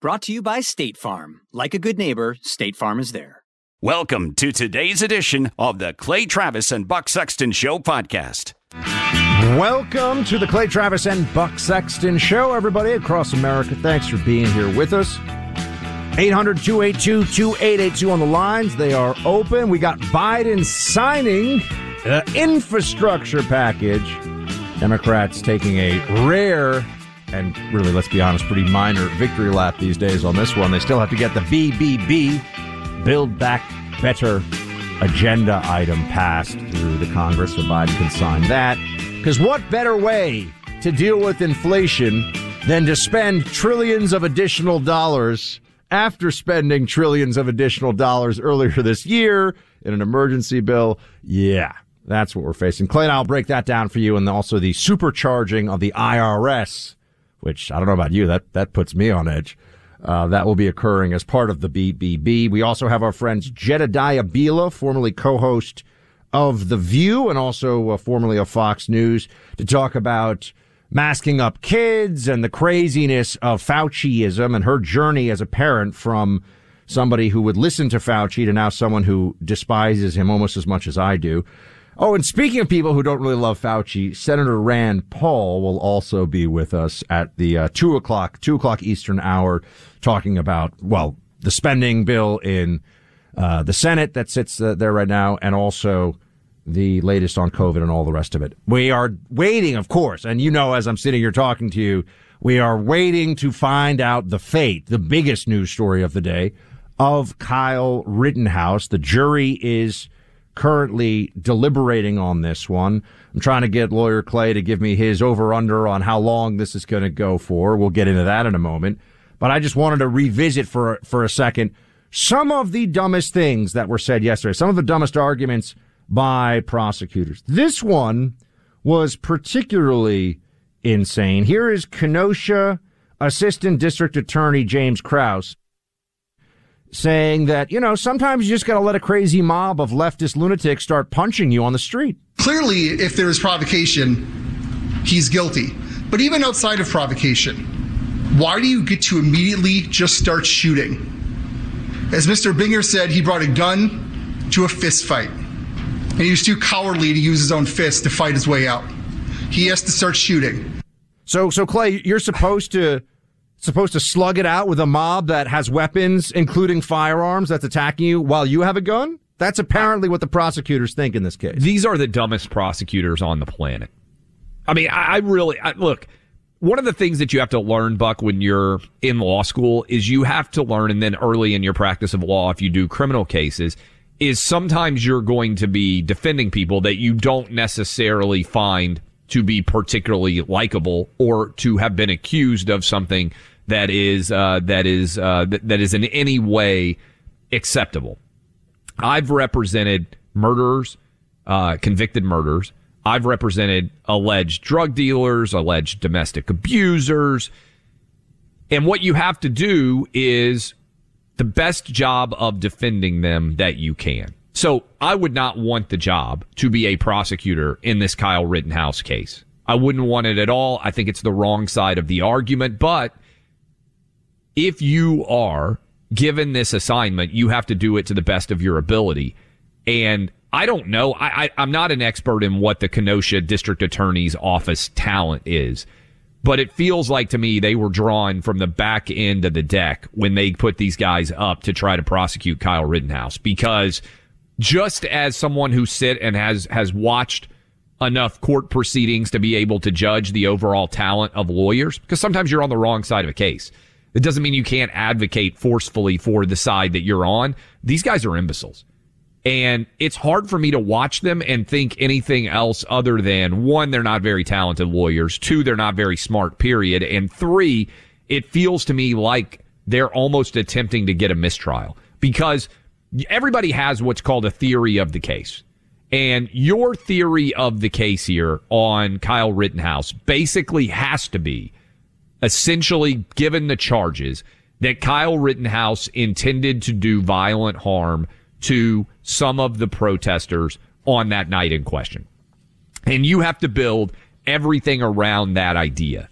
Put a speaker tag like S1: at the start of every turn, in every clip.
S1: Brought to you by State Farm. Like a good neighbor, State Farm is there.
S2: Welcome to today's edition of the Clay Travis and Buck Sexton Show podcast.
S3: Welcome to the Clay Travis and Buck Sexton Show, everybody across America. Thanks for being here with us. 800 282 2882 on the lines. They are open. We got Biden signing the infrastructure package. Democrats taking a rare and really, let's be honest, pretty minor victory lap these days on this one. They still have to get the BBB, Build Back Better agenda item passed through the Congress so Biden can sign that. Because what better way to deal with inflation than to spend trillions of additional dollars after spending trillions of additional dollars earlier this year in an emergency bill? Yeah, that's what we're facing. Clay I'll break that down for you and also the supercharging of the IRS which I don't know about you, that, that puts me on edge. Uh, that will be occurring as part of the BBB. We also have our friends Jedediah Bila, formerly co-host of The View and also uh, formerly of Fox News, to talk about masking up kids and the craziness of Fauciism and her journey as a parent from somebody who would listen to Fauci to now someone who despises him almost as much as I do. Oh, and speaking of people who don't really love Fauci, Senator Rand Paul will also be with us at the uh, two o'clock, two o'clock Eastern hour, talking about well the spending bill in uh, the Senate that sits uh, there right now, and also the latest on COVID and all the rest of it. We are waiting, of course, and you know, as I'm sitting here talking to you, we are waiting to find out the fate, the biggest news story of the day, of Kyle Rittenhouse. The jury is currently deliberating on this one. I'm trying to get lawyer Clay to give me his over under on how long this is going to go for. We'll get into that in a moment. But I just wanted to revisit for, for a second some of the dumbest things that were said yesterday, some of the dumbest arguments by prosecutors. This one was particularly insane. Here is Kenosha Assistant District Attorney James Kraus saying that, you know, sometimes you just got to let a crazy mob of leftist lunatics start punching you on the street.
S4: Clearly, if there is provocation, he's guilty. But even outside of provocation, why do you get to immediately just start shooting? As Mr. Binger said, he brought a gun to a fist fight. And he was too cowardly to use his own fist to fight his way out. He has to start shooting.
S3: So, so Clay, you're supposed to supposed to slug it out with a mob that has weapons, including firearms, that's attacking you while you have a gun? That's apparently what the prosecutors think in this case.
S5: These are the dumbest prosecutors on the planet. I mean, I, I really I, look. One of the things that you have to learn, Buck, when you're in law school is you have to learn, and then early in your practice of law, if you do criminal cases, is sometimes you're going to be defending people that you don't necessarily find to be particularly likable or to have been accused of something that is uh, that is uh, that, that is in any way acceptable. I've represented murderers, uh, convicted murderers. I've represented alleged drug dealers, alleged domestic abusers. And what you have to do is the best job of defending them that you can. So I would not want the job to be a prosecutor in this Kyle Rittenhouse case. I wouldn't want it at all. I think it's the wrong side of the argument. But if you are given this assignment, you have to do it to the best of your ability. And I don't know. I, I, am not an expert in what the Kenosha District Attorney's Office talent is, but it feels like to me they were drawn from the back end of the deck when they put these guys up to try to prosecute Kyle Rittenhouse. Because just as someone who sit and has has watched enough court proceedings to be able to judge the overall talent of lawyers, because sometimes you're on the wrong side of a case. It doesn't mean you can't advocate forcefully for the side that you're on. These guys are imbeciles. And it's hard for me to watch them and think anything else other than one, they're not very talented lawyers. Two, they're not very smart, period. And three, it feels to me like they're almost attempting to get a mistrial because everybody has what's called a theory of the case. And your theory of the case here on Kyle Rittenhouse basically has to be essentially given the charges that Kyle Rittenhouse intended to do violent harm to some of the protesters on that night in question. And you have to build everything around that idea.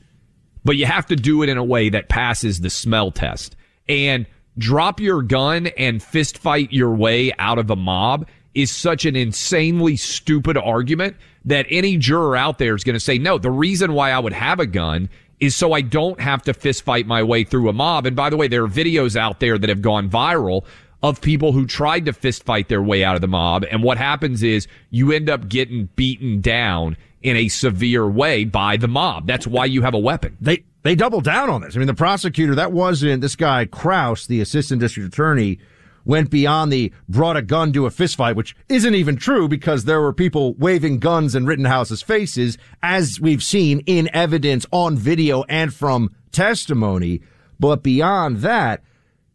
S5: But you have to do it in a way that passes the smell test. And drop your gun and fist fight your way out of a mob is such an insanely stupid argument that any juror out there is going to say, no, the reason why I would have a gun is so I don't have to fist fight my way through a mob. And by the way, there are videos out there that have gone viral of people who tried to fist fight their way out of the mob. And what happens is you end up getting beaten down in a severe way by the mob. That's why you have a weapon.
S3: They they double down on this. I mean, the prosecutor that wasn't this guy Kraus, the assistant district attorney, went beyond the brought a gun to a fistfight, which isn't even true because there were people waving guns in Rittenhouse's faces, as we've seen in evidence on video and from testimony. But beyond that,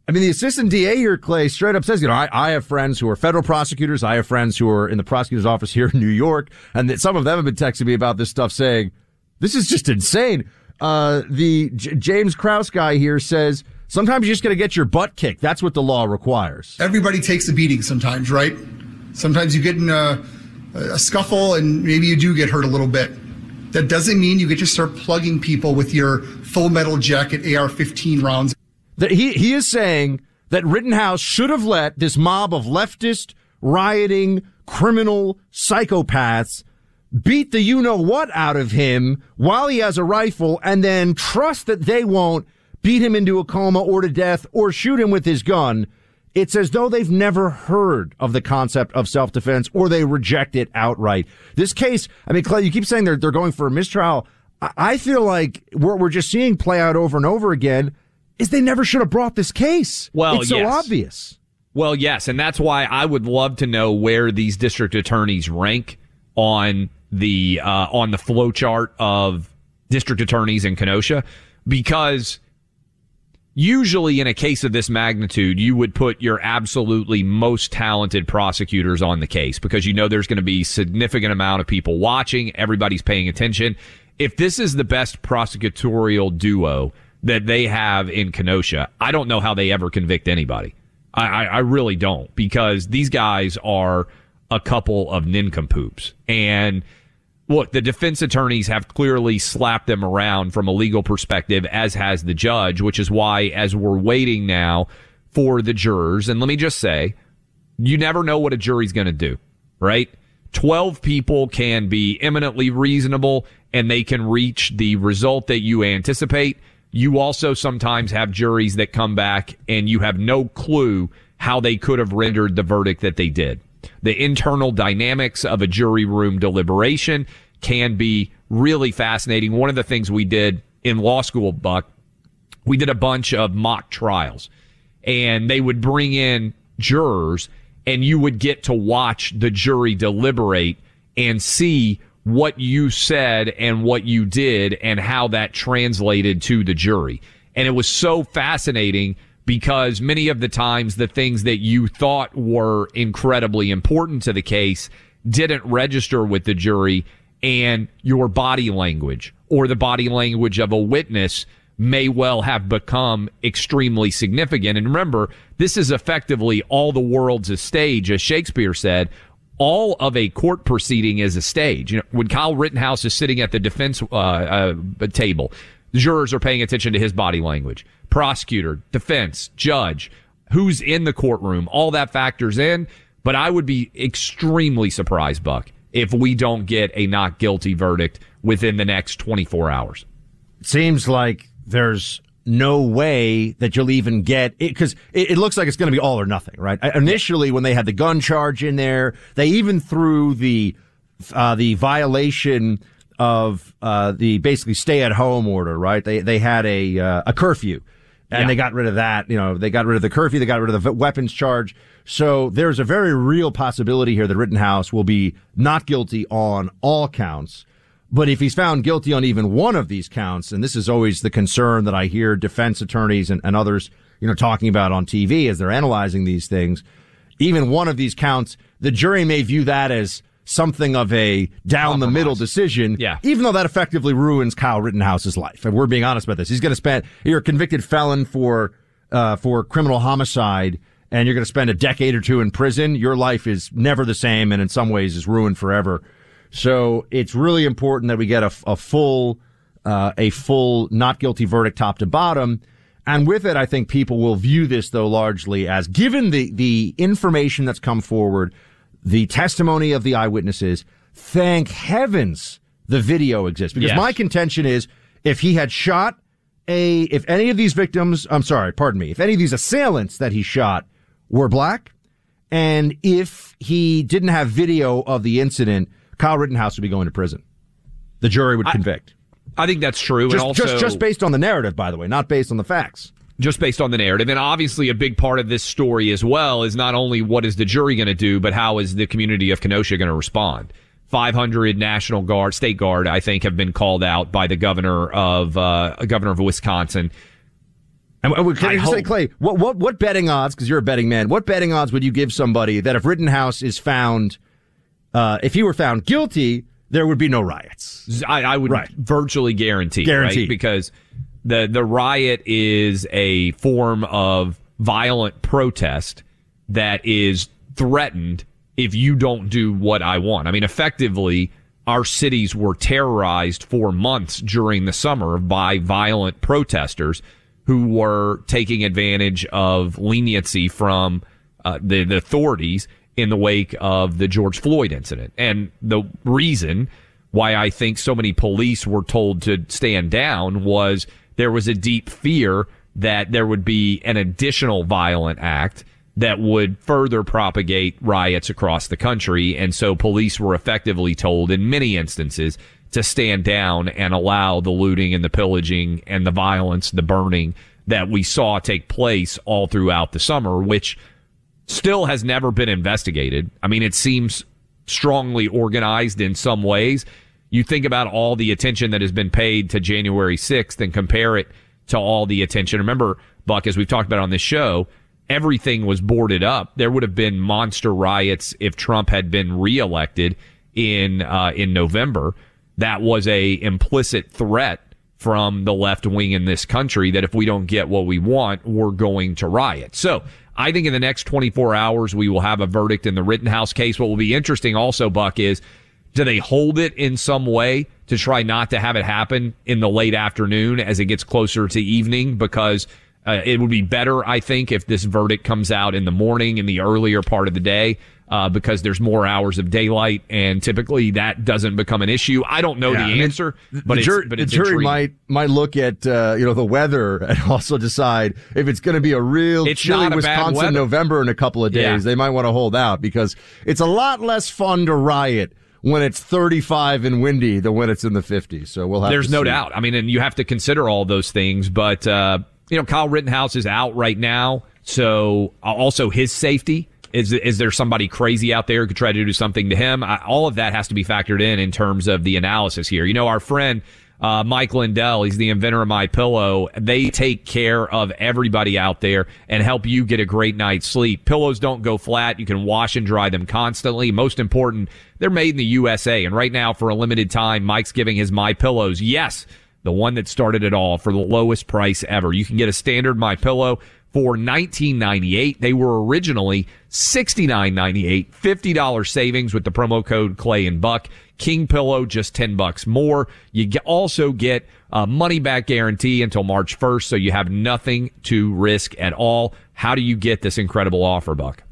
S3: I mean, the assistant DA here, Clay, straight up says, you know, I, I have friends who are federal prosecutors. I have friends who are in the prosecutor's office here in New York. And that some of them have been texting me about this stuff saying, this is just insane. Uh, the J- James Kraus guy here says, sometimes you're just going to get your butt kicked. That's what the law requires.
S4: Everybody takes a beating sometimes, right? Sometimes you get in a, a scuffle and maybe you do get hurt a little bit. That doesn't mean you get to start plugging people with your full metal jacket AR 15 rounds
S3: that he, he is saying that Rittenhouse should have let this mob of leftist, rioting, criminal psychopaths beat the you know what out of him while he has a rifle and then trust that they won't beat him into a coma or to death or shoot him with his gun. It's as though they've never heard of the concept of self-defense or they reject it outright. This case, I mean, Clay, you keep saying they're, they're going for a mistrial. I feel like what we're just seeing play out over and over again is they never should have brought this case.
S5: Well,
S3: it's so
S5: yes.
S3: obvious.
S5: Well, yes, and that's why I would love to know where these district attorneys rank on the uh, on the flow chart of district attorneys in Kenosha, because usually in a case of this magnitude, you would put your absolutely most talented prosecutors on the case because you know there's going to be significant amount of people watching, everybody's paying attention. If this is the best prosecutorial duo that they have in Kenosha, I don't know how they ever convict anybody. I, I, I really don't because these guys are a couple of nincompoops. And look, the defense attorneys have clearly slapped them around from a legal perspective, as has the judge, which is why, as we're waiting now for the jurors, and let me just say, you never know what a jury's going to do, right? 12 people can be eminently reasonable and they can reach the result that you anticipate you also sometimes have juries that come back and you have no clue how they could have rendered the verdict that they did. The internal dynamics of a jury room deliberation can be really fascinating. One of the things we did in law school, Buck, we did a bunch of mock trials and they would bring in jurors and you would get to watch the jury deliberate and see what you said and what you did and how that translated to the jury. And it was so fascinating because many of the times the things that you thought were incredibly important to the case didn't register with the jury and your body language or the body language of a witness may well have become extremely significant. And remember, this is effectively all the world's a stage, as Shakespeare said. All of a court proceeding is a stage. You know, when Kyle Rittenhouse is sitting at the defense uh, uh, table, jurors are paying attention to his body language. Prosecutor, defense, judge, who's in the courtroom, all that factors in. But I would be extremely surprised, Buck, if we don't get a not guilty verdict within the next 24 hours.
S3: It seems like there's no way that you'll even get it because it, it, looks like it's going to be all or nothing, right? Initially, when they had the gun charge in there, they even threw the uh, the violation of uh, the basically stay at home order, right? They they had a uh, a curfew, and yeah. they got rid of that. You know, they got rid of the curfew, they got rid of the weapons charge. So there's a very real possibility here that Rittenhouse will be not guilty on all counts. But if he's found guilty on even one of these counts, and this is always the concern that I hear defense attorneys and, and others, you know, talking about on TV as they're analyzing these things, even one of these counts, the jury may view that as something of a down the middle decision.
S5: Yeah.
S3: Even though that effectively ruins Kyle Rittenhouse's life. And we're being honest about this. He's going to spend, you're a convicted felon for, uh, for criminal homicide and you're going to spend a decade or two in prison. Your life is never the same and in some ways is ruined forever. So it's really important that we get a, a full, uh, a full not guilty verdict top to bottom. And with it, I think people will view this though largely as given the, the information that's come forward, the testimony of the eyewitnesses, thank heavens the video exists. Because yes. my contention is if he had shot a, if any of these victims, I'm sorry, pardon me, if any of these assailants that he shot were black, and if he didn't have video of the incident, Kyle Rittenhouse would be going to prison. The jury would convict.
S5: I, I think that's true.
S3: Just,
S5: also,
S3: just, just based on the narrative, by the way, not based on the facts
S5: just based on the narrative. And obviously, a big part of this story as well is not only what is the jury going to do, but how is the community of Kenosha going to respond. 500 National Guard, State Guard, I think, have been called out by the governor of uh, governor of Wisconsin.
S3: And can I, say, Clay, what what what betting odds? Because you're a betting man. What betting odds would you give somebody that if Rittenhouse is found uh, if he were found guilty, there would be no riots.
S5: I, I would right. virtually guarantee,
S3: guarantee,
S5: right? because the the riot is a form of violent protest that is threatened if you don't do what I want. I mean, effectively, our cities were terrorized for months during the summer by violent protesters who were taking advantage of leniency from uh, the, the authorities in the wake of the George Floyd incident. And the reason why I think so many police were told to stand down was there was a deep fear that there would be an additional violent act that would further propagate riots across the country. And so police were effectively told in many instances to stand down and allow the looting and the pillaging and the violence, the burning that we saw take place all throughout the summer, which still has never been investigated. I mean, it seems strongly organized in some ways. You think about all the attention that has been paid to January 6th and compare it to all the attention. Remember, Buck, as we've talked about on this show, everything was boarded up. There would have been monster riots if Trump had been reelected in uh, in November. That was a implicit threat from the left wing in this country that if we don't get what we want, we're going to riot. So I think in the next 24 hours, we will have a verdict in the Rittenhouse case. What will be interesting also, Buck, is do they hold it in some way to try not to have it happen in the late afternoon as it gets closer to evening? Because uh, it would be better, I think, if this verdict comes out in the morning in the earlier part of the day uh, because there's more hours of daylight, and typically that doesn't become an issue. I don't know yeah, the answer, I mean, but, the
S3: it's,
S5: jury, but
S3: the jury intriguing. might might look at uh, you know the weather and also decide if it's going to be a real
S5: it's
S3: chilly Wisconsin November in a couple of days. Yeah. They might want to hold out because it's a lot less fun to riot when it's 35 and windy than when it's in the 50s. So we'll have.
S5: There's no
S3: see.
S5: doubt. I mean, and you have to consider all those things, but uh, you know, Kyle Rittenhouse is out right now, so uh, also his safety is is there somebody crazy out there who could try to do something to him? I, all of that has to be factored in in terms of the analysis here. You know, our friend uh, Mike Lindell, he's the inventor of My Pillow. They take care of everybody out there and help you get a great night's sleep. Pillows don't go flat. You can wash and dry them constantly. Most important, they're made in the USA. And right now, for a limited time, Mike's giving his My Pillows, yes, the one that started it all for the lowest price ever. You can get a standard My Pillow for $19.98. They were originally $69.98, $50 savings with the promo code Clay and Buck. King Pillow, just 10 bucks more. You also get a money back guarantee until March 1st, so you have nothing to risk at all. How do you get this incredible offer, Buck?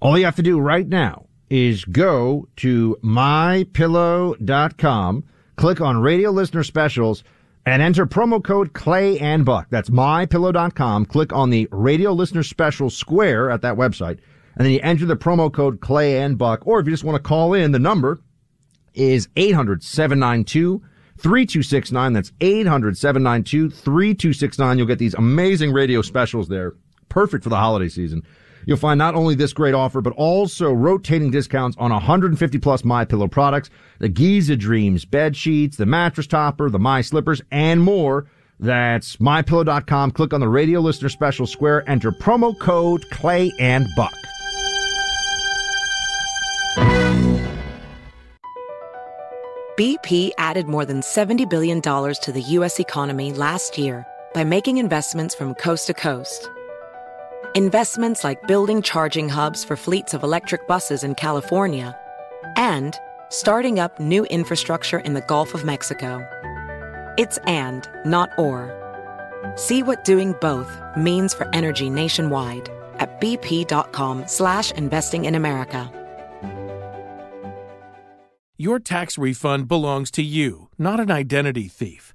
S3: All you have to do right now is go to mypillow.com, click on radio listener specials, and enter promo code Clay and Buck. That's mypillow.com. Click on the radio listener special square at that website, and then you enter the promo code Clay and Buck. Or if you just want to call in, the number is 800 792 3269. That's 800 792 3269. You'll get these amazing radio specials there. Perfect for the holiday season. You'll find not only this great offer, but also rotating discounts on 150 plus My Pillow products, the Giza Dreams bed sheets, the mattress topper, the My Slippers, and more. That's mypillow.com. Click on the radio listener special square, enter promo code Clay and Buck.
S6: BP added more than $70 billion to the U.S. economy last year by making investments from coast to coast. Investments like building charging hubs for fleets of electric buses in California and starting up new infrastructure in the Gulf of Mexico. It's and, not or. See what doing both means for energy nationwide at bp.com slash investing in America.
S7: Your tax refund belongs to you, not an identity thief.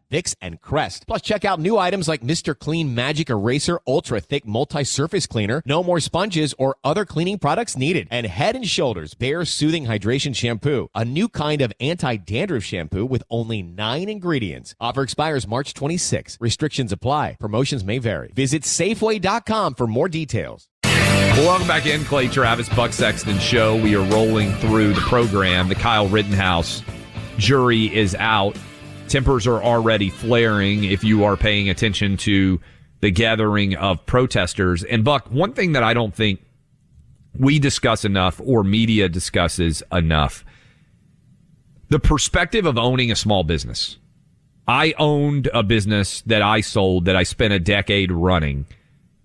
S8: Vicks, and Crest. Plus, check out new items like Mr. Clean Magic Eraser Ultra Thick Multi-Surface Cleaner. No more sponges or other cleaning products needed. And Head and Shoulders Bare Soothing Hydration Shampoo, a new kind of anti-dandruff shampoo with only nine ingredients. Offer expires March 26. Restrictions apply. Promotions may vary. Visit Safeway.com for more details.
S5: Welcome back in, Clay Travis, Buck Sexton Show. We are rolling through the program. The Kyle Rittenhouse jury is out. Tempers are already flaring if you are paying attention to the gathering of protesters. And Buck, one thing that I don't think we discuss enough or media discusses enough the perspective of owning a small business. I owned a business that I sold that I spent a decade running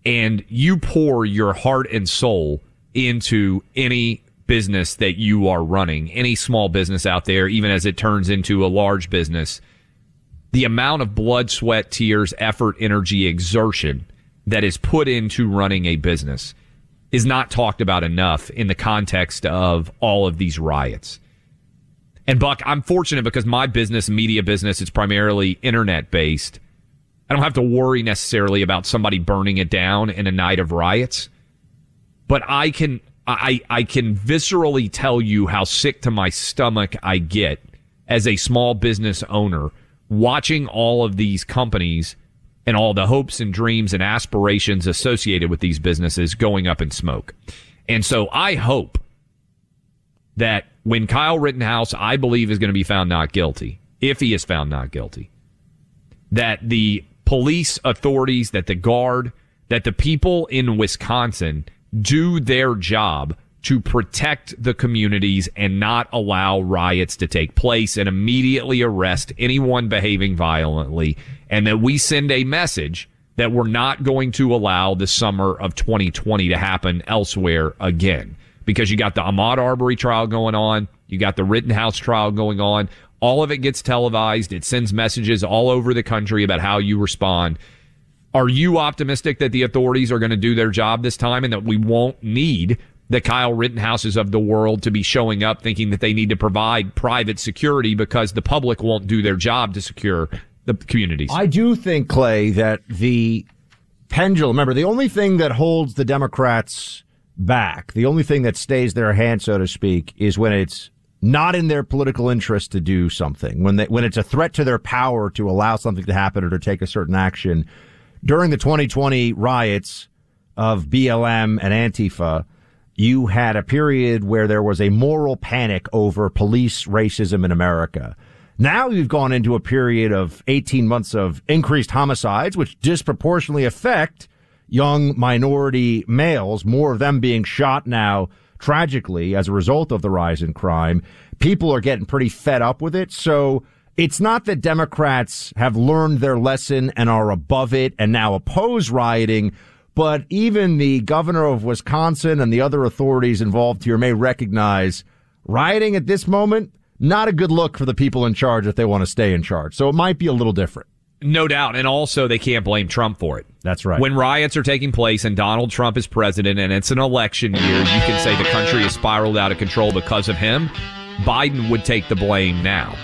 S5: and you pour your heart and soul into any business that you are running, any small business out there, even as it turns into a large business, the amount of blood, sweat, tears, effort, energy, exertion that is put into running a business is not talked about enough in the context of all of these riots. And Buck, I'm fortunate because my business, media business, is primarily internet based. I don't have to worry necessarily about somebody burning it down in a night of riots, but I can I I can viscerally tell you how sick to my stomach I get as a small business owner watching all of these companies and all the hopes and dreams and aspirations associated with these businesses going up in smoke. And so I hope that when Kyle Rittenhouse, I believe, is going to be found not guilty, if he is found not guilty, that the police authorities, that the guard, that the people in Wisconsin do their job to protect the communities and not allow riots to take place and immediately arrest anyone behaving violently. And that we send a message that we're not going to allow the summer of 2020 to happen elsewhere again. because you got the Ahmaud Arbery trial going on, you got the Rittenhouse trial going on. All of it gets televised. It sends messages all over the country about how you respond. Are you optimistic that the authorities are going to do their job this time and that we won't need the Kyle Rittenhouses of the world to be showing up thinking that they need to provide private security because the public won't do their job to secure the communities?
S3: I do think, Clay, that the pendulum, remember, the only thing that holds the Democrats back, the only thing that stays their hand, so to speak, is when it's not in their political interest to do something, when they, when it's a threat to their power to allow something to happen or to take a certain action. During the 2020 riots of BLM and Antifa, you had a period where there was a moral panic over police racism in America. Now you've gone into a period of 18 months of increased homicides, which disproportionately affect young minority males, more of them being shot now tragically as a result of the rise in crime. People are getting pretty fed up with it. So it's not that Democrats have learned their lesson and are above it and now oppose rioting, but even the governor of Wisconsin and the other authorities involved here may recognize rioting at this moment, not a good look for the people in charge if they want to stay in charge. So it might be a little different.
S5: No doubt. And also, they can't blame Trump for it.
S3: That's right.
S5: When riots are taking place and Donald Trump is president and it's an election year, you can say the country has spiraled out of control because of him. Biden would take the blame now.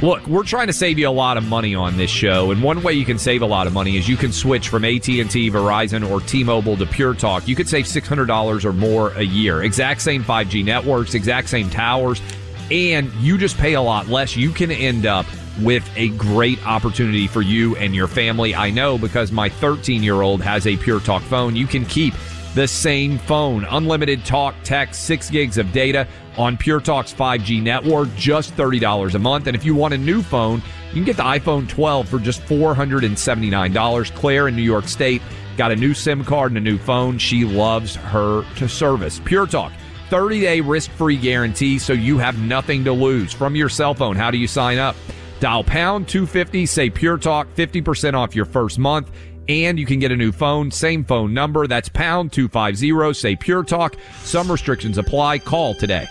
S5: Look, we're trying to save you a lot of money on this show, and one way you can save a lot of money is you can switch from AT&T, Verizon, or T-Mobile to Pure Talk. You could save $600 or more a year. Exact same 5G networks, exact same towers, and you just pay a lot less. You can end up with a great opportunity for you and your family. I know because my 13 year old has a Pure Talk phone. You can keep the same phone. Unlimited talk, text, six gigs of data on Pure Talk's 5G network, just $30 a month. And if you want a new phone, you can get the iPhone 12 for just $479. Claire in New York State got a new SIM card and a new phone. She loves her to service. Pure Talk. 30 day risk free guarantee so you have nothing to lose from your cell phone. How do you sign up? Dial pound 250, say Pure Talk, 50% off your first month. And you can get a new phone, same phone number. That's pound 250, say Pure Talk. Some restrictions apply. Call today.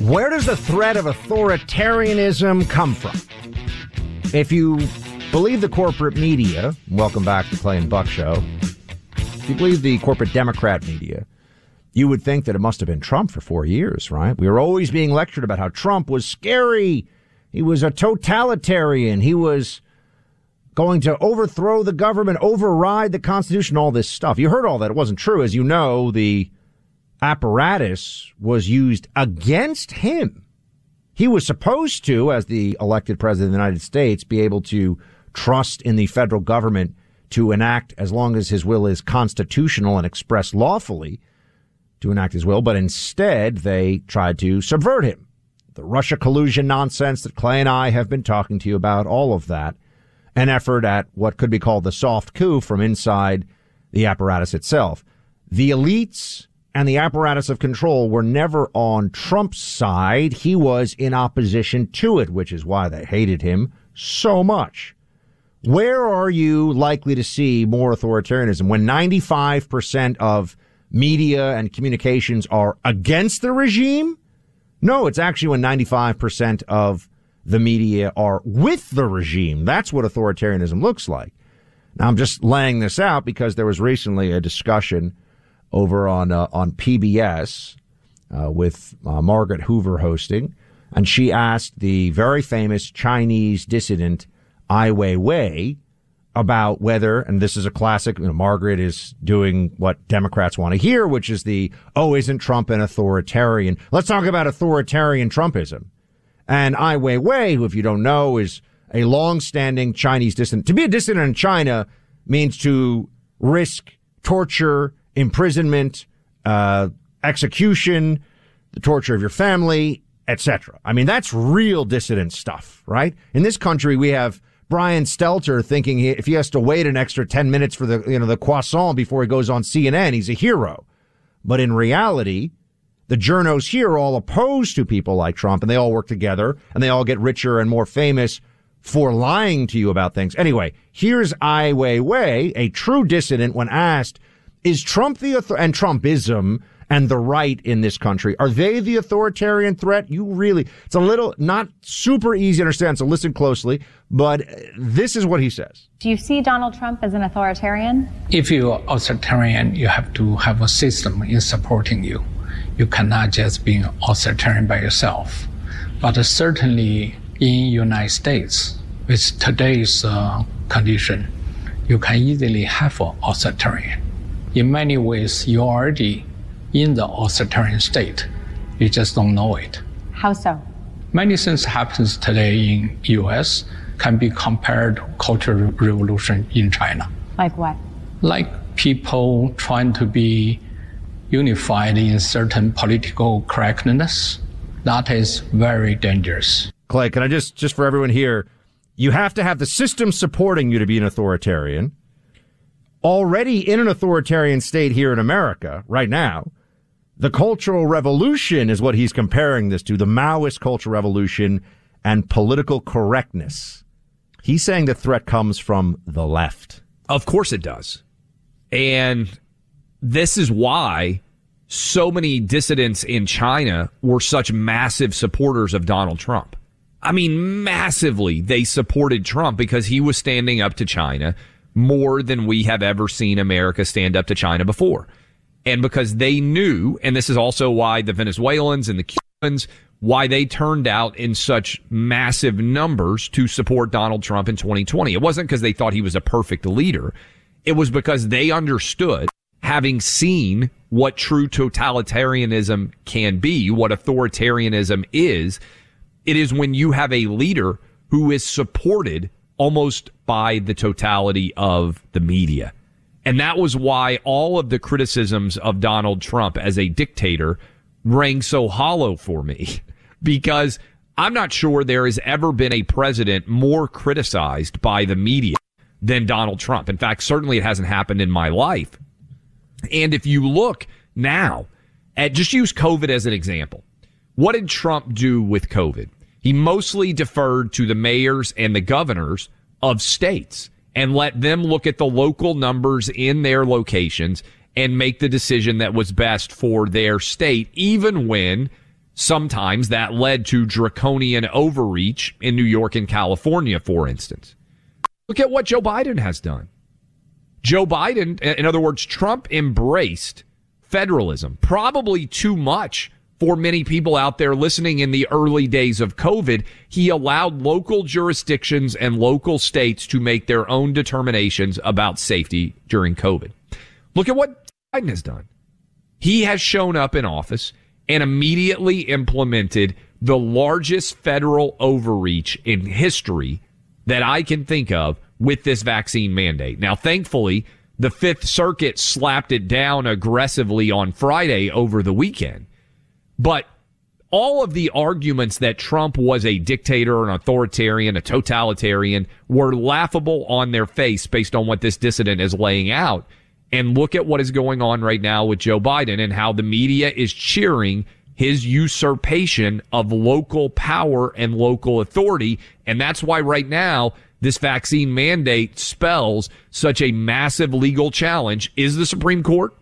S3: Where does the threat of authoritarianism come from? If you believe the corporate media, welcome back to Clay and Buck Show. If you believe the corporate Democrat media, you would think that it must have been Trump for four years, right? We were always being lectured about how Trump was scary. He was a totalitarian. He was going to overthrow the government, override the Constitution, all this stuff. You heard all that. It wasn't true. As you know, the apparatus was used against him. He was supposed to, as the elected president of the United States, be able to trust in the federal government to enact, as long as his will is constitutional and expressed lawfully, to enact his will. But instead, they tried to subvert him. The Russia collusion nonsense that Clay and I have been talking to you about, all of that, an effort at what could be called the soft coup from inside the apparatus itself. The elites and the apparatus of control were never on Trump's side. He was in opposition to it, which is why they hated him so much. Where are you likely to see more authoritarianism when 95% of media and communications are against the regime? No, it's actually when 95% of the media are with the regime. That's what authoritarianism looks like. Now, I'm just laying this out because there was recently a discussion over on uh, on PBS uh, with uh, Margaret Hoover hosting, and she asked the very famous Chinese dissident Ai Weiwei about whether, and this is a classic, you know, Margaret is doing what Democrats want to hear, which is the, oh, isn't Trump an authoritarian? Let's talk about authoritarian Trumpism. And Ai Weiwei, who, if you don't know, is a long-standing Chinese dissident. To be a dissident in China means to risk torture, imprisonment, uh, execution, the torture of your family, etc. I mean, that's real dissident stuff, right? In this country, we have Brian Stelter thinking he, if he has to wait an extra 10 minutes for the, you know, the croissant before he goes on CNN, he's a hero. But in reality, the journos here are all opposed to people like Trump and they all work together and they all get richer and more famous for lying to you about things. Anyway, here's Ai Weiwei, a true dissident, when asked, is Trump the, author- and Trumpism and the right in this country, are they the authoritarian threat? You really, it's a little, not super easy to understand, so listen closely, but this is what he says.
S9: Do you see Donald Trump as an authoritarian?
S10: If you're authoritarian, you have to have a system in supporting you. You cannot just be authoritarian by yourself. But certainly in United States, with today's uh, condition, you can easily have an authoritarian. In many ways, you're already in the authoritarian state. You just don't know it.
S9: How so?
S10: Many things happens today in U.S. can be compared to cultural revolution in China.
S9: Like what?
S10: Like people trying to be unified in certain political correctness. That is very dangerous.
S3: Clay, can I just, just for everyone here, you have to have the system supporting you to be an authoritarian. Already in an authoritarian state here in America right now, the Cultural Revolution is what he's comparing this to, the Maoist Cultural Revolution and political correctness. He's saying the threat comes from the left.
S5: Of course it does. And this is why so many dissidents in China were such massive supporters of Donald Trump. I mean, massively, they supported Trump because he was standing up to China more than we have ever seen America stand up to China before. And because they knew, and this is also why the Venezuelans and the Cubans, why they turned out in such massive numbers to support Donald Trump in 2020. It wasn't because they thought he was a perfect leader. It was because they understood, having seen what true totalitarianism can be, what authoritarianism is, it is when you have a leader who is supported almost by the totality of the media. And that was why all of the criticisms of Donald Trump as a dictator rang so hollow for me because I'm not sure there has ever been a president more criticized by the media than Donald Trump. In fact, certainly it hasn't happened in my life. And if you look now at just use COVID as an example, what did Trump do with COVID? He mostly deferred to the mayors and the governors of states and let them look at the local numbers in their locations and make the decision that was best for their state, even when sometimes that led to draconian overreach in New York and California, for instance. Look at what Joe Biden has done. Joe Biden, in other words, Trump embraced federalism, probably too much for many people out there listening in the early days of COVID. He allowed local jurisdictions and local states to make their own determinations about safety during COVID. Look at what Biden has done. He has shown up in office and immediately implemented the largest federal overreach in history that I can think of with this vaccine mandate. Now, thankfully, the Fifth Circuit slapped it down aggressively on Friday over the weekend. But all of the arguments that Trump was a dictator, an authoritarian, a totalitarian were laughable on their face based on what this dissident is laying out. And look at what is going on right now with Joe Biden and how the media is cheering his usurpation of local power and local authority. And that's why right now this vaccine mandate spells such a massive legal challenge. Is the Supreme Court?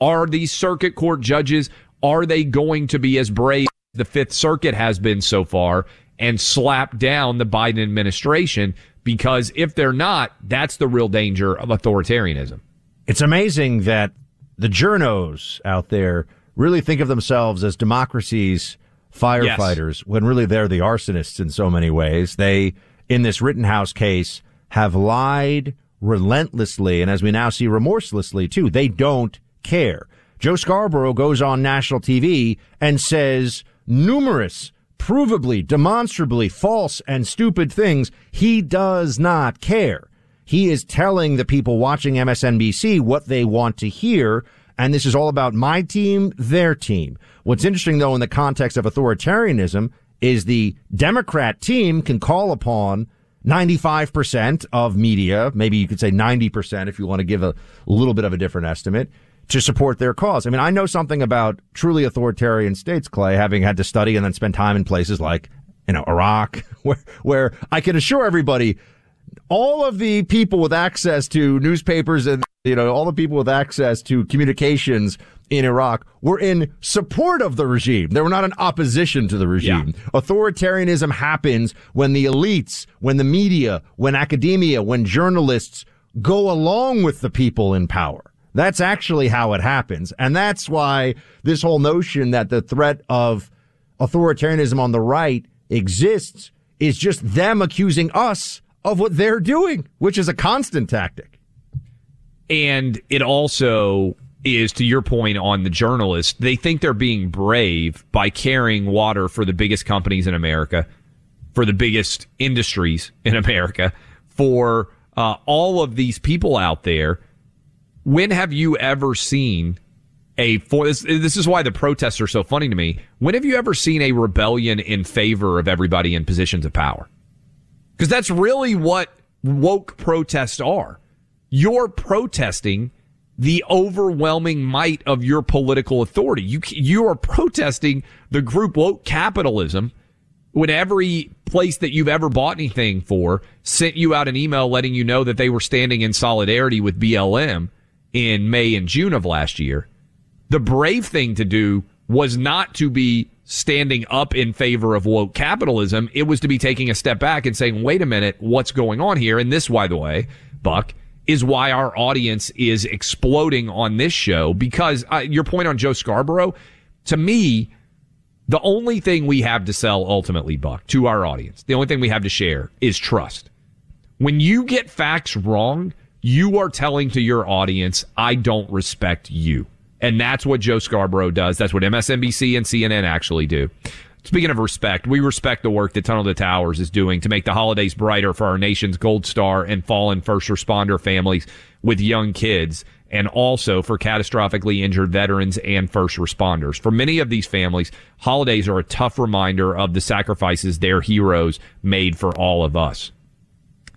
S5: Are these circuit court judges? Are they going to be as brave as the Fifth Circuit has been so far and slap down the Biden administration? Because if they're not, that's the real danger of authoritarianism.
S3: It's amazing that the journos out there really think of themselves as democracy's firefighters yes. when really they're the arsonists in so many ways. They, in this Rittenhouse case, have lied relentlessly and as we now see remorselessly too. They don't care. Joe Scarborough goes on national TV and says numerous, provably, demonstrably false and stupid things. He does not care. He is telling the people watching MSNBC what they want to hear. And this is all about my team, their team. What's interesting though in the context of authoritarianism is the Democrat team can call upon 95% of media. Maybe you could say 90% if you want to give a little bit of a different estimate to support their cause. I mean, I know something about truly authoritarian states, Clay, having had to study and then spend time in places like you know, Iraq, where, where I can assure everybody, all of the people with access to newspapers and, you know, all the people with access to communications in Iraq were in support of the regime. They were not in opposition to the regime. Yeah. Authoritarianism happens when the elites, when the media, when academia, when journalists go along with the people in power. That's actually how it happens. And that's why this whole notion that the threat of authoritarianism on the right exists is just them accusing us of what they're doing, which is a constant tactic.
S5: And it also is to your point on the journalists, they think they're being brave by carrying water for the biggest companies in America, for the biggest industries in America, for uh, all of these people out there. When have you ever seen a for this? This is why the protests are so funny to me. When have you ever seen a rebellion in favor of everybody in positions of power? Because that's really what woke protests are. You're protesting the overwhelming might of your political authority. You you are protesting the group woke capitalism when every place that you've ever bought anything for sent you out an email letting you know that they were standing in solidarity with BLM in May and June of last year. The brave thing to do was not to be standing up in favor of woke capitalism. It was to be taking a step back and saying, wait a minute, what's going on here? And this, by the way, Buck, is why our audience is exploding on this show because uh, your point on Joe Scarborough, to me, the only thing we have to sell ultimately, Buck, to our audience, the only thing we have to share is trust. When you get facts wrong, you are telling to your audience, I don't respect you. And that's what Joe Scarborough does. That's what MSNBC and CNN actually do. Speaking of respect, we respect the work that Tunnel to Towers is doing to make the holidays brighter for our nation's Gold Star and fallen first responder families with young kids and also for catastrophically injured veterans and first responders. For many of these families, holidays are a tough reminder of the sacrifices their heroes made for all of us.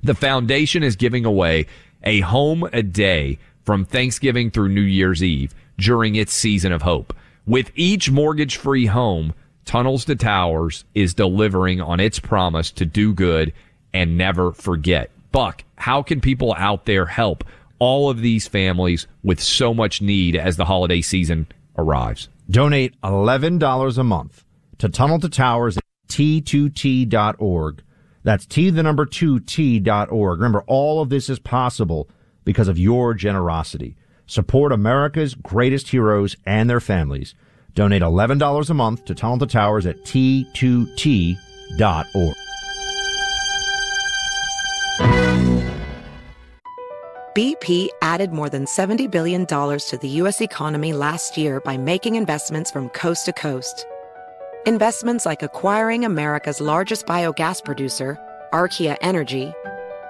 S5: The foundation is giving away a home a day from Thanksgiving through New Year's Eve during its season of hope. With each mortgage free home, Tunnels to Towers is delivering on its promise to do good and never forget. Buck, how can people out there help all of these families with so much need as the holiday season arrives?
S3: Donate $11 a month to Tunnel to Towers at T2T.org. That's T the number 2T.org. Remember, all of this is possible because of your generosity. Support America's greatest heroes and their families. Donate $11 a month to Tunnel to Towers at T2T.org.
S6: BP added more than $70 billion to the U.S. economy last year by making investments from coast to coast. Investments like acquiring America's largest biogas producer, Archaea Energy,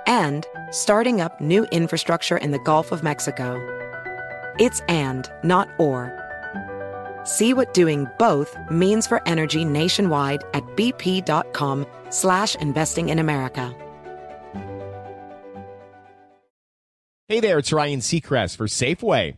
S6: and starting up new infrastructure in the Gulf of Mexico. It's and, not or. See what doing both means for energy nationwide at bp.com slash investing in America.
S8: Hey there, it's Ryan Seacrest for Safeway.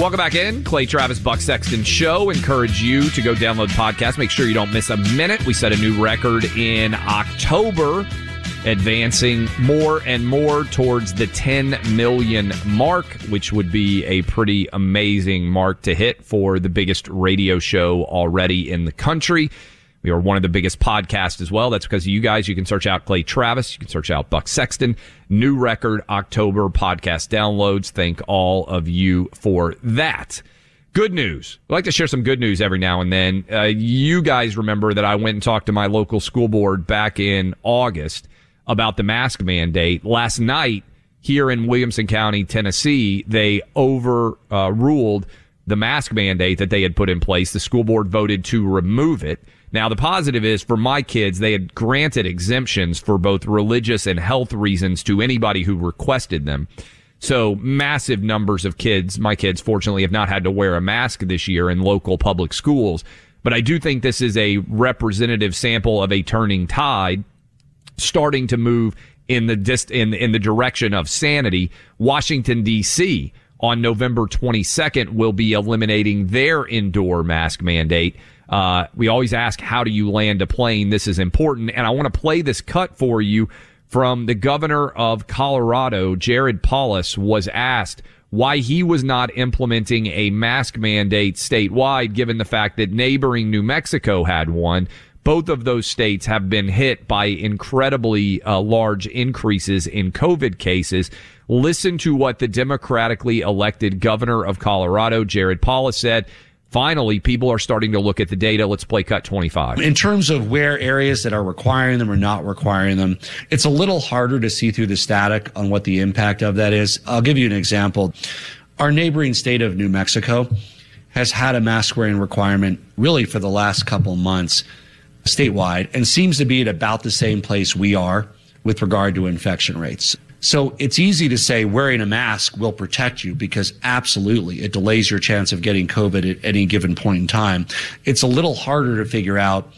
S5: Welcome back in. Clay Travis Buck Sexton Show. Encourage you to go download podcast. Make sure you don't miss a minute. We set a new record in October, advancing more and more towards the 10 million mark, which would be a pretty amazing mark to hit for the biggest radio show already in the country. We are one of the biggest podcasts as well. That's because you guys. You can search out Clay Travis. You can search out Buck Sexton. New record October podcast downloads. Thank all of you for that. Good news. I like to share some good news every now and then. Uh, you guys remember that I went and talked to my local school board back in August about the mask mandate. Last night here in Williamson County, Tennessee, they overruled the mask mandate that they had put in place. The school board voted to remove it. Now, the positive is for my kids, they had granted exemptions for both religious and health reasons to anybody who requested them. So massive numbers of kids, my kids fortunately have not had to wear a mask this year in local public schools. But I do think this is a representative sample of a turning tide starting to move in the dist- in, in the direction of sanity. Washington DC on November 22nd will be eliminating their indoor mask mandate. Uh, we always ask, how do you land a plane? This is important. And I want to play this cut for you from the governor of Colorado, Jared Polis, was asked why he was not implementing a mask mandate statewide, given the fact that neighboring New Mexico had one. Both of those states have been hit by incredibly uh, large increases in COVID cases. Listen to what the democratically elected governor of Colorado, Jared Polis, said finally people are starting to look at the data. Let's play cut 25.
S11: In terms of where areas that are requiring them or not requiring them, it's a little harder to see through the static on what the impact of that is. I'll give you an example. Our neighboring state of New Mexico has had a mask wearing requirement really for the last couple months statewide and seems to be at about the same place we are with regard to infection rates. So it's easy to say wearing a mask will protect you because absolutely it delays your chance of getting COVID at any given point in time. It's a little harder to figure out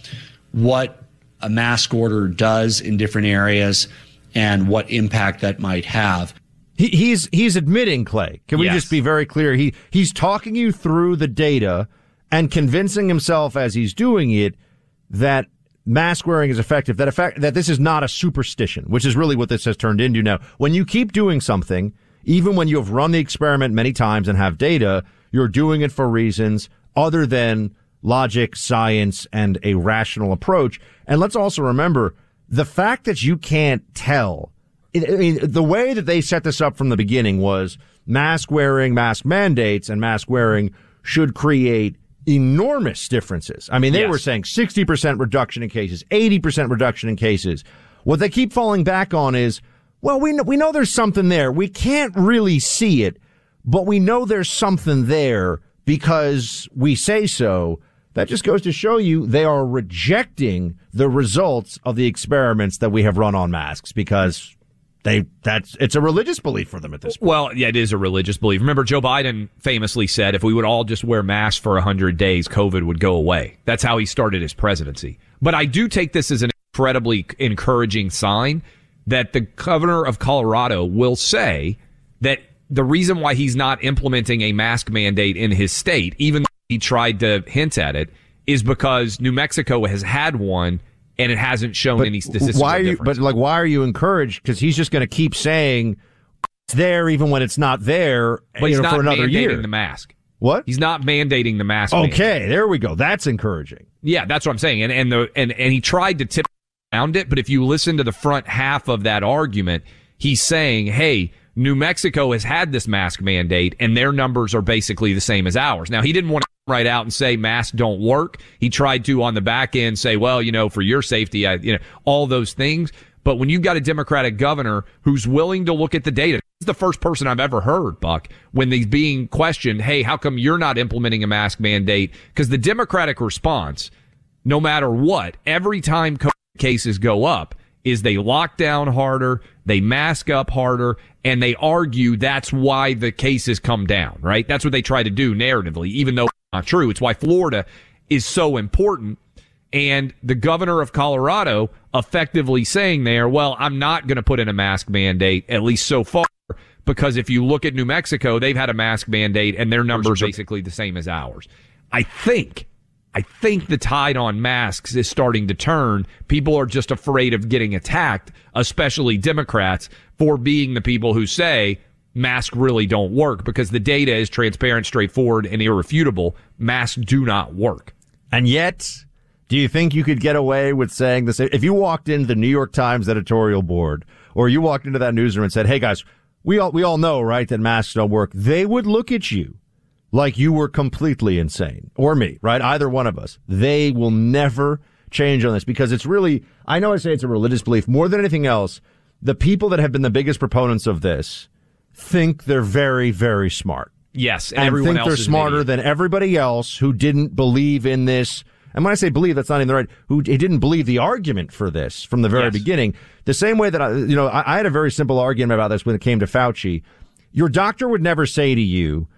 S11: what a mask order does in different areas and what impact that might have.
S3: He, he's he's admitting, Clay. Can we
S11: Yes.
S3: just be very clear? He he's talking you through the data and convincing himself as he's doing it that mask wearing is effective. That effect that this is not a superstition, which is really what this has turned into now. When you keep doing something, even when you have run the experiment many times and have data, you're doing it for reasons other than logic, science, and a rational approach. And let's also remember the fact that you can't tell I mean, the way that they set this up from the beginning was mask wearing, mask mandates, and mask wearing should create enormous differences. I mean, they
S5: Yes.
S3: were saying 60% reduction in cases, 80% reduction in cases. What they keep falling back on is, well, we know, we know there's something there. We can't really see it, but we know there's something there because we say so. That just goes to show you they are rejecting the results of the experiments that we have run on masks because they that's it's a religious belief for them at this point.
S5: Well, yeah, it is a religious belief. Remember, Joe Biden famously said if we would all just wear masks for 100 days, COVID would go away. That's how he started his presidency. But I do take this as an incredibly encouraging sign that the governor of Colorado will say that the reason why he's not implementing a mask mandate in his state, even though he tried to hint at it, is because New Mexico has had one and it hasn't shown any statistical
S3: why are you but like why are you encouraged because he's just going to keep saying it's there even when it's not there
S5: But
S3: you
S5: he's
S3: know,
S5: not
S3: for another
S5: mandating
S3: year
S5: the mask.
S3: What?
S5: He's not mandating the mask. mandate.
S3: okay there we go that's encouraging
S5: Yeah, that's what I'm saying. And and the and and he tried to tip around it, but if you listen to the front half of that argument, he's saying, "Hey, New Mexico has had this mask mandate and their numbers are basically the same as ours." Now, he didn't want to right out and say masks don't work. He tried to on the back end say, "Well, you know, for your safety, I, you know, all those things." But when you've got a Democratic governor who's willing to look at the data, he's the first person I've ever heard, Buck, when he's being questioned, hey, how come you're not implementing a mask mandate? Because the Democratic response, no matter what, every time cases go up, is they lock down harder, they mask up harder, and they argue that's why the cases come down, right? That's what they try to do narratively, even though it's not true. It's why Florida is so important. And the governor of Colorado effectively saying there, well, I'm not going to put in a mask mandate, at least so far, because if you look at New Mexico, they've had a mask mandate and their numbers are basically the same as ours. I think, I think the tide on masks is starting to turn. People are just afraid of getting attacked, especially Democrats, for being the people who say masks really don't work because the data is transparent, straightforward, and irrefutable. Masks do not work.
S3: and yet Do you think you could get away with saying this if you walked into the New York Times editorial board or you walked into that newsroom and said, "Hey guys, we all we all know, right, that masks don't work." They would look at you like you were completely insane or me, right? Either one of us. They will never change on this because it's really I know I say it's a religious belief more than anything else. The people that have been the biggest proponents of this think they're very very smart.
S5: Yes, and,
S3: And,
S5: everyone
S3: think they're smarter
S5: idiot.
S3: than everybody else who didn't believe in this. And when I say believe, that's not even the right. Who he didn't believe the argument for this from the very beginning. The same way that I, you know, I, I had a very simple argument about this when it came to Fauci. Your doctor would never say to you,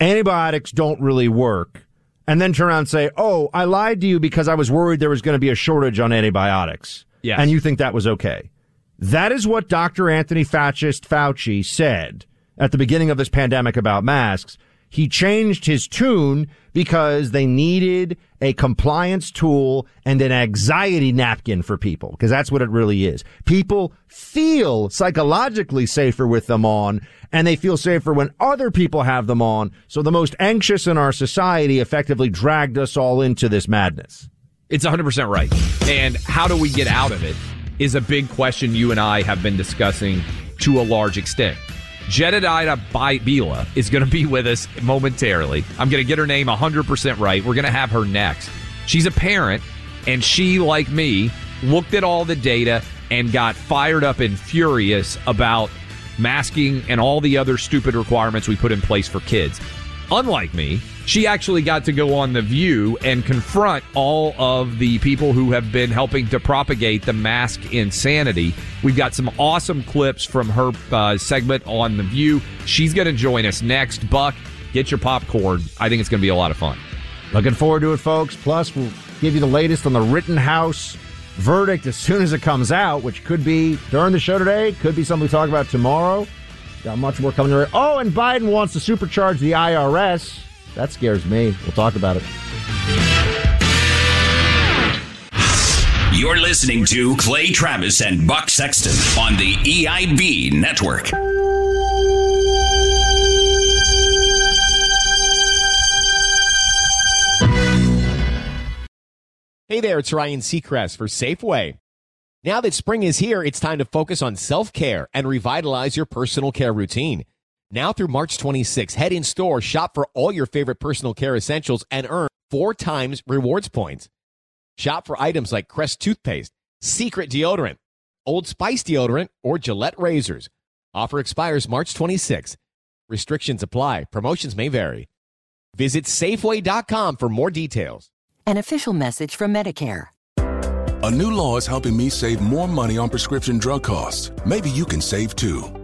S3: antibiotics don't really work, and then turn around and say, "Oh, I lied to you because I was worried there was going to be a shortage on antibiotics."
S5: Yes.
S3: and you think that was okay. That is what Dr. Anthony Fascist Fauci said at the beginning of this pandemic about masks. He changed his tune because they needed a compliance tool and an anxiety napkin for people, because that's what it really is. People feel psychologically safer with them on, and they feel safer when other people have them on. So the most anxious in our society effectively dragged us all into this madness.
S5: It's 100% right. And how do we get out of it is a big question you and I have been discussing to a large extent. Jedediah Bila is going to be with us momentarily. I'm going to get her name 100% right. We're going to have her next. She's a parent, and she, like me, looked at all the data and got fired up and furious about masking and all the other stupid requirements we put in place for kids. Unlike me, she actually got to go on The View and confront all of the people who have been helping to propagate the mask insanity. We've got some awesome clips from her uh, segment on The View. She's going to join us next. Buck, get your popcorn. I think it's going to be a lot of fun.
S3: Looking forward to it, folks. Plus, we'll give you the latest on the Rittenhouse verdict as soon as it comes out, which could be during the show today, could be something we talk about tomorrow. Got much more coming. Oh, and Biden wants to supercharge the IRS. That scares me. We'll talk about it.
S2: You're listening to Clay Travis and Buck Sexton on the EIB network.
S8: Hey there, it's Ryan Seacrest for Safeway. Now that spring is here, it's time to focus on self care and revitalize your personal care routine. Now through March 26, head in store, shop for all your favorite personal care essentials, and earn four times rewards points. Shop for items like Crest toothpaste, Secret deodorant, Old Spice deodorant, or Gillette razors. Offer expires March 26. Restrictions apply. Promotions may vary. Visit Safeway.com for more details.
S12: An official message from Medicare.
S13: A new law is helping me save more money on prescription drug costs. Maybe you can save too.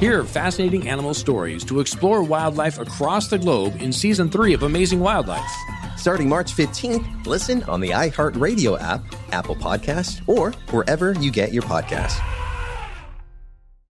S14: Hear fascinating animal stories to explore wildlife across the globe in season three of Amazing Wildlife.
S15: Starting March 15th, listen on the iHeartRadio app, Apple Podcast, or wherever you get your podcasts.